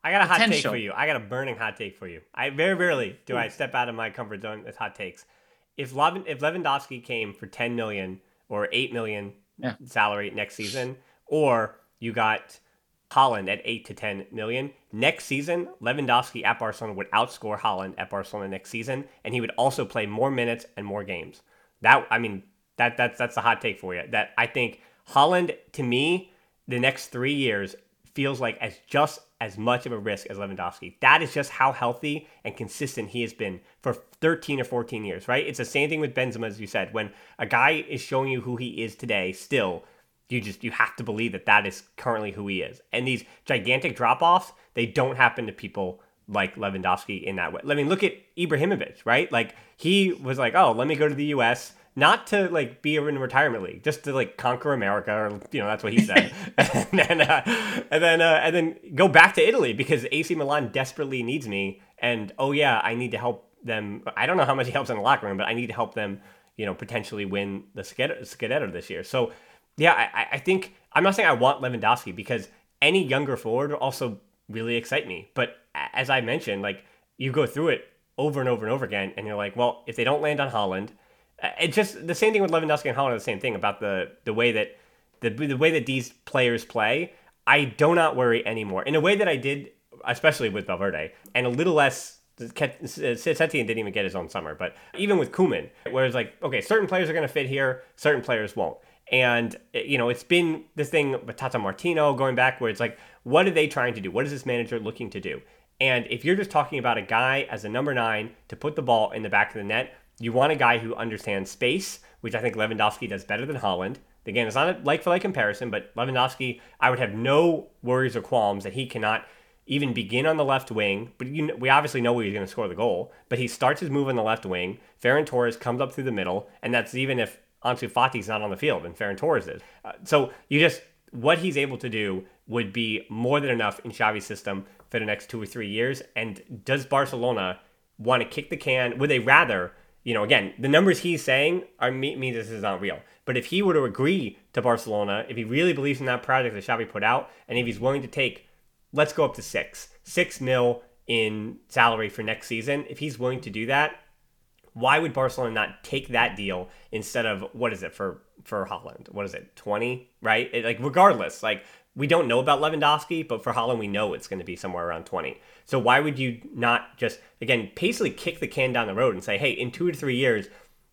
I got a hot take for you. I got a burning hot take for you. I very rarely do I step out of my comfort zone with hot takes. If Levin, if Lewandowski came for 10 million or 8 million Yeah. salary next season, or you got Haaland at 8 to 10 million, next season, Lewandowski at Barcelona would outscore Haaland at Barcelona next season, and he would also play more minutes and more games. That I mean, that that's that's the hot take for you. That I think Haaland to me, the next three years feels like as just as much of a risk as Lewandowski. That is just how healthy and consistent he has been for 13 or 14 years, right? It's the same thing with Benzema, as you said. When a guy is showing you who he is today, still, you just you have to believe that that is currently who he is. And these gigantic drop offs, they don't happen to people like Lewandowski in that way. I mean, look at Ibrahimovic, right? Like he was like, oh, let me go to the U.S. not to like be in retirement league, just to like conquer America, or you know that's what he said, and then uh, and then uh, and then go back to Italy because AC Milan desperately needs me, and oh yeah, I need to help them. I don't know how much he helps in the locker room, but I need to help them, you know, potentially win the Scudetto this year. So yeah, I, I think I'm not saying I want Lewandowski because any younger forward will also really excite me, but as I mentioned, like you go through it over and over and over again, and you're like, well, if they don't land on Haaland uh, it's just the same thing with Lewandowski and Haaland. The same thing about the the way that the the way that these players play. I do not worry anymore in a way that I did, especially with Valverde, and a little less. Setien didn't even get his own summer, but even with Koeman, where it's like, okay, certain players are going to fit here, certain players won't. And, you know, it's been this thing with Tata Martino going back where it's like, what are they trying to do? What is this manager looking to do? And if you're just talking about a guy as a number nine to put the ball in the back of the net, you want a guy who understands space, which I think Lewandowski does better than Haaland. Again, it's not a like for like comparison, but Lewandowski, I would have no worries or qualms that he cannot even begin on the left wing. But you, we obviously know where he's going to score the goal. But he starts his move on the left wing. Ferran Torres comes up through the middle, and that's even if Ansu Fati's not on the field and Ferran Torres is. Uh, so you just what he's able to do would be more than enough in Xavi's system for the next two or three years. And does Barcelona want to kick the can? Would they rather? You know, again, the numbers he's saying are me this is not real. But if he were to agree to Barcelona, if he really believes in that project that Xavi put out, and if he's willing to take, let's go up to six, six mil in salary for next season, if he's willing to do that, why would Barcelona not take that deal instead of what is it for for Haaland. What is it, twenty? Right? It, like regardless, like we don't know about Lewandowski, but for Haaland we know it's going to be somewhere around twenty. So why would you not just again basically kick the can down the road and say, hey, in two to three years,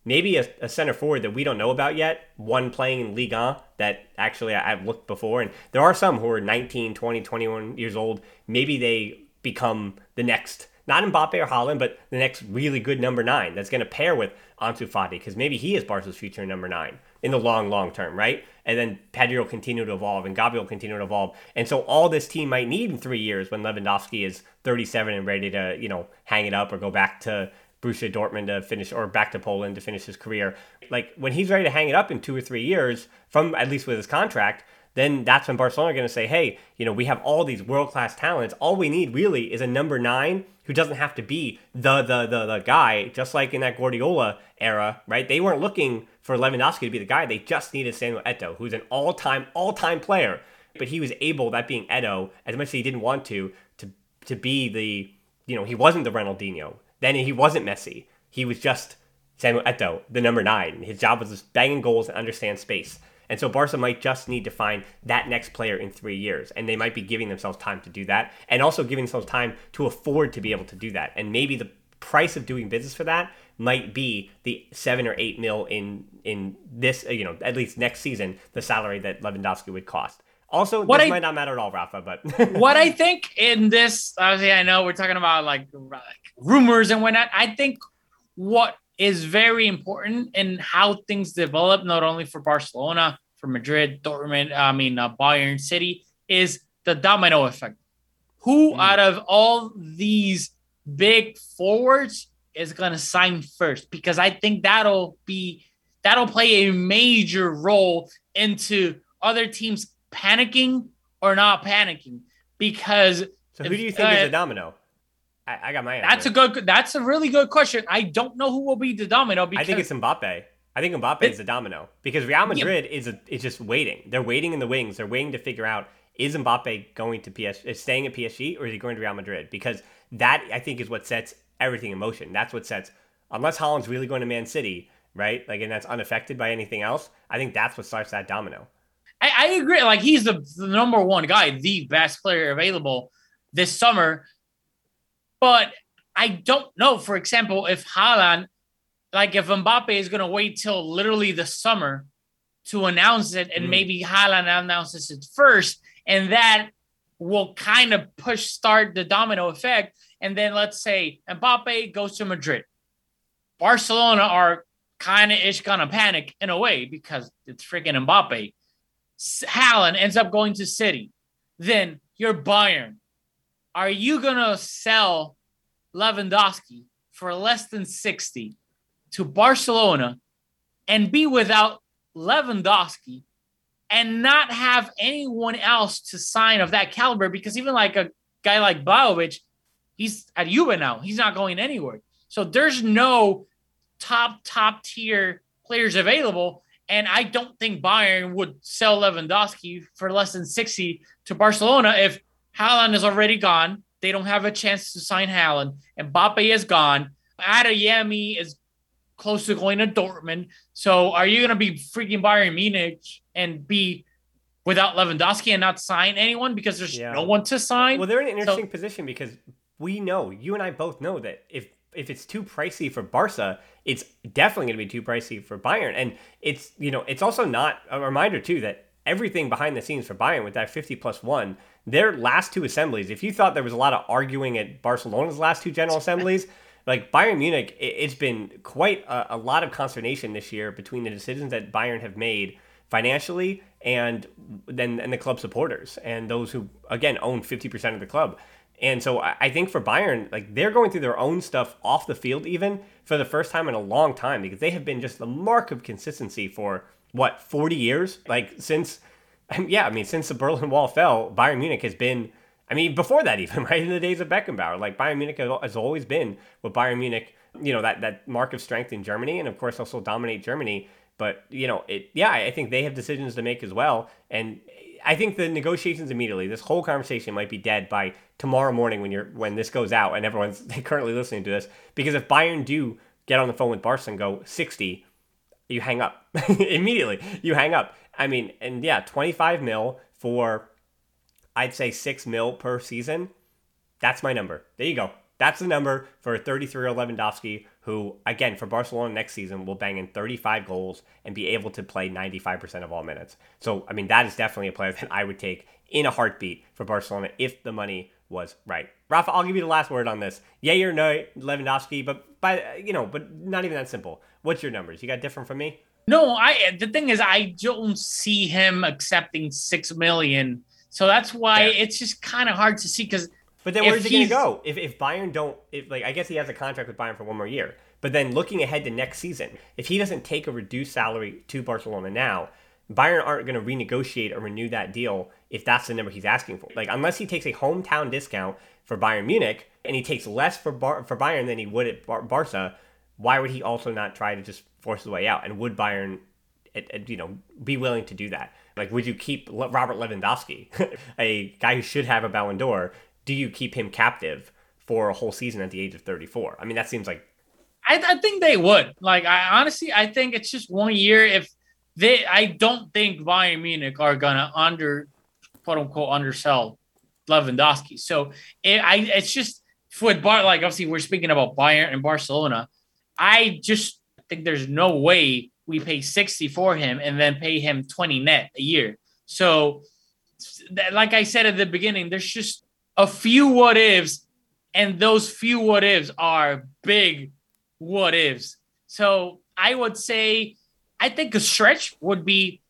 maybe a, a center forward that we don't know about yet, one playing in Ligue 1 that actually I, have looked before, and there are some who are 19, 20, 21 years old. Maybe they become the next not Mbappe or Haaland, but the next really good number nine that's going to pair with Ansu Fati because maybe he is Barca's future number nine in the long, long term, right? And then Pedri will continue to evolve and Gavi will continue to evolve. And so all this team might need in three years when Lewandowski is 37 and ready to, you know, hang it up or go back to Borussia Dortmund to finish or back to Poland to finish his career. Like when he's ready to hang it up in two or three years from at least with his contract, then that's when Barcelona are going to say, hey, you know, we have all these world class talents. All we need really is a number nine who doesn't have to be the, the the the guy, just like in that Guardiola era, right? They weren't looking for Lewandowski to be the guy. They just needed Samuel Eto'o, who's an all time all time player. But he was able, that being Eto'o, as much as he didn't want to, to to be the you know he wasn't the Ronaldinho. Then he wasn't Messi. He was just Samuel Eto'o, the number nine. His job was just banging goals and understand space. And so Barca might just need to find that next player in three years. And they might be giving themselves time to do that and also giving themselves time to afford to be able to do that. And maybe the price of doing business for that might be the seven or eight mil in in this, uh, you know, at least next season, the salary that Lewandowski would cost. Also, what this I, might not matter at all, Rafa. But what I think in this, obviously, I know we're talking about like, like rumors and whatnot. I think what is very important in how things develop, not only for Barcelona, for Madrid, Dortmund, I mean, uh, Bayern City, is the domino effect. Who mm. out of all these big forwards is going to sign first? Because I think that'll be that'll play a major role into other teams panicking or not panicking. Because so, who do you think uh, is a domino? I, I got my answer. That's a good. That's a really good question. I don't know who will be the domino. Because I think it's Mbappe. I think Mbappe it, is the domino because Real Madrid yeah. is a, is just waiting. They're waiting in the wings. They're waiting to figure out is Mbappe going to PS is staying at PSG or is he going to Real Madrid? Because that I think is what sets everything in motion. That's what sets unless Haaland's really going to Man City, right? Like and that's unaffected by anything else. I think that's what starts that domino. I, I agree. Like he's the, the number one guy, the best player available this summer. But I don't know, for example, if Haaland, like if Mbappe is going to wait till literally the summer to announce it, and mm. maybe Haaland announces it first, and that will kind of push start the domino effect. And then let's say Mbappe goes to Madrid. Barcelona are kind of ish gonna panic in a way because it's freaking Mbappe. Haaland ends up going to City. Then you're Bayern are you gonna sell Lewandowski for less than 60 to Barcelona and be without Lewandowski and not have anyone else to sign of that caliber because even like a guy like Vlahovic, he's at Juve now. He's not going anywhere. So there's no top, top tier players available. And I don't think Bayern would sell Lewandowski for less than 60 to Barcelona if Haaland is already gone. They don't have a chance to sign Haaland. And Mbappe is gone. Adeyemi is close to going to Dortmund. So are you going to be freaking Bayern Munich and be without Lewandowski and not sign anyone because there's yeah. no one to sign? Well, they're in an interesting so, position because we know, you and I both know that if if it's too pricey for Barca, it's definitely going to be too pricey for Bayern. And it's, you know, it's also not a reminder too that everything behind the scenes for Bayern with that 50 plus 1, their last two assemblies, if you thought there was a lot of arguing at Barcelona's last two general assemblies, like Bayern Munich, it's been quite a, a, lot of consternation this year between the decisions that Bayern have made financially and then and the club supporters and those who again own 50% of the club. And so I think for Bayern, like they're going through their own stuff off the field even for the first time in a long time because they have been just the mark of consistency for what 40 years like since yeah i mean since the berlin wall fell bayern munich has been I mean, before that, even right in the days of Beckenbauer, like Bayern Munich has always been what Bayern Munich, you know, that that mark of strength in Germany, and of course also dominate Germany. But you know, it yeah, I think they have decisions to make as well, and I think the negotiations immediately, this whole conversation might be dead by tomorrow morning when you're when this goes out and everyone's currently listening to this. Because if Bayern do get on the phone with Barca and go sixty, you hang up immediately. You hang up. I mean, and yeah, twenty five mil for I'd say six mil per season. That's my number. There you go. That's the number for 33 year Lewandowski, who, again, for Barcelona next season will bang in 35 goals and be able to play 95% of all minutes. So, I mean, that is definitely a player that I would take in a heartbeat for Barcelona if the money was right. Rafa, I'll give you the last word on this. Yay or no, Lewandowski, but by you know, but not even that simple. What's your numbers? You got different from me? No, I. The thing is, I don't see him accepting six million so that's why yeah. it's just kind of hard to see because. But then where's he going to go? If, if Bayern don't, if like I guess he has a contract with Bayern for one more year. But then looking ahead to next season, if he doesn't take a reduced salary to Barcelona now, Bayern aren't going to renegotiate or renew that deal if that's the number he's asking for. Like unless he takes a hometown discount for Bayern Munich and he takes less for Bar- for Bayern than he would at Bar- Barca, why would he also not try to just force his way out? And would Bayern, you know, be willing to do that? Like, would you keep Robert Lewandowski, a guy who should have a Ballon d'Or? Do you keep him captive for a whole season at the age of 34? I mean, that seems like. I, I think they would. Like, I honestly, I think it's just one year. If they, I don't think Bayern Munich are gonna under, quote unquote, undersell Lewandowski. So it, I, it's just for Bar. Like, obviously, we're speaking about Bayern and Barcelona. I just think there's no way we pay 60 for him and then pay him 20 net a year. So, like I said at the beginning, there's just a few what ifs, and those few what ifs are big what ifs. So, I would say, I think a stretch would be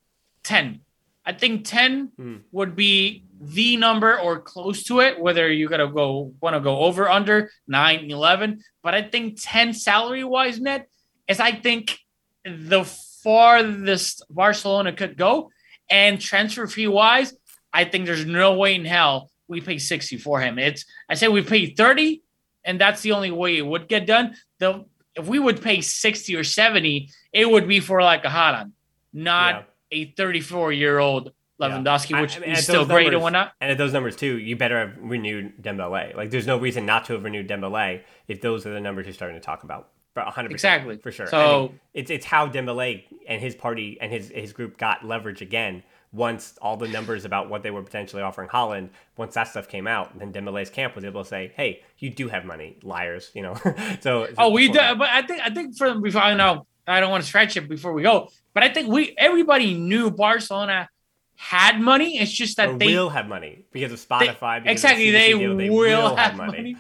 10. I think 10 hmm. would be the number or close to it, whether you're going to go, want to go over, under 9, 11. But I think 10 salary wise net is, I think, the farthest Barcelona could go. And transfer fee wise, I think there's no way in hell we pay 60 for him. It's I say we pay 30, and that's the only way it would get done. Though if we would pay 60 or 70, it would be for like a Haaland, not yeah. a 34 year old Lewandowski, yeah. which I, mean, is still great numbers, and whatnot. And at those numbers too, you better have renewed Dembele. Like, there's no reason not to have renewed Dembele if those are the numbers you're starting to talk about. 100 exactly for sure. So I mean, it's it's how Dembele and his party and his his group got leverage again. Once all the numbers about what they were potentially offering Haaland, once that stuff came out, then Dembele's camp was able to say, "Hey, you do have money, liars," you know. so, oh, we do, but I think I think for before I know I don't want to stretch it before we go, but I think we everybody knew Barcelona had money. It's just that or they will have money because of Spotify. They, because exactly, of they, deal, they, will, will have, have money. money.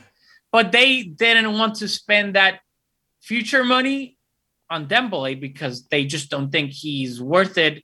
But they didn't want to spend that future money on Dembele because they just don't think he's worth it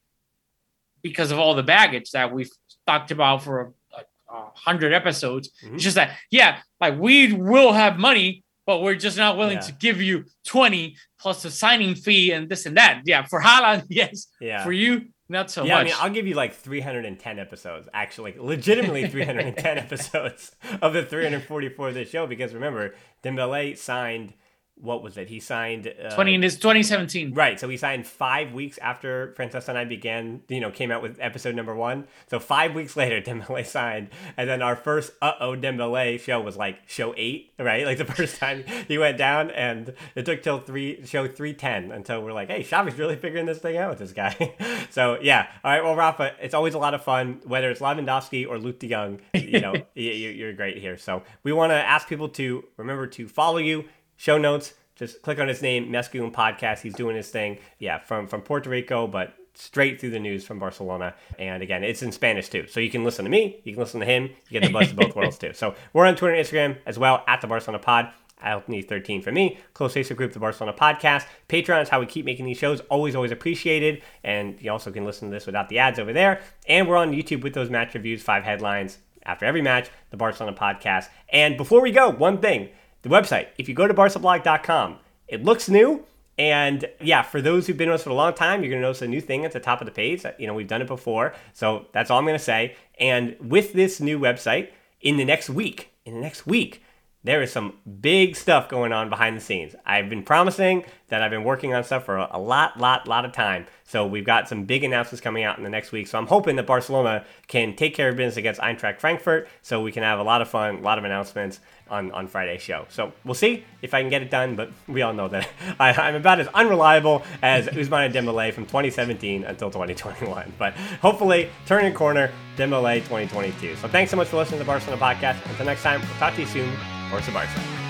because of all the baggage that we've talked about for a, a hundred episodes. Mm-hmm. It's just that, yeah, like we will have money, but we're just not willing Yeah. to give you 20 plus a signing fee and this and that. Yeah, for Haaland, yes. Yeah. For you, not so yeah, I mean, I'll give you like 310 episodes, actually, like, legitimately 310 episodes of the 344 of this show. Because remember, Dembele signed, what was it? He signed uh, 20 in this 2017. Right, so he signed five weeks after Francesca and I began, you know, came out with episode number one. So five weeks later, Dembele signed, and then our first "Uh Oh Dembele" show was like show eight, right? Like the first time he went down, and it took till three show three ten until we're like, hey, Xavi's really figuring this thing out with this guy. so yeah, all right, well, Rafa, it's always a lot of fun, whether it's Lewandowski or Luuk de Jong. You know, you- you're great here. So we want to ask people to remember to follow you show notes. Just click on his name, Més Que Un Podcast. He's doing his thing. Yeah, from from Puerto Rico, but straight through the news from Barcelona. And again, it's in Spanish too. So you can listen to me, you can listen to him, you get the best of both worlds too. So we're on Twitter and Instagram as well at the Barcelona Pod. Althany13 for me, close Facebook group, the Barcelona Podcast. Patreon is how we keep making these shows. Always, always appreciated. And you also can listen to this without the ads over there. And we're on YouTube with those match reviews, five headlines after every match, the Barcelona Podcast. And before we go, one thing the website. If you go to barcablog.com, it looks new. And yeah, for those who've been with us for a long time, you're going to notice a new thing at the top of the page. You know, we've done it before. So that's all I'm going to say. And with this new website, in the next week, in the next week, there is some big stuff going on behind the scenes. I've been promising that I've been working on stuff for a lot, lot, lot of time. So we've got some big announcements coming out in the next week. So I'm hoping that Barcelona can take care of business against Eintracht Frankfurt so we can have a lot of fun, a lot of announcements on, on Friday's show. So we'll see if I can get it done, but we all know that I, I'm about as unreliable as Ousmane Dembele from 2017 until 2021. But hopefully, turning corner, Dembele 2022. So thanks so much for listening to the Barcelona podcast. Until next time, we'll talk to you soon. Forza Barca.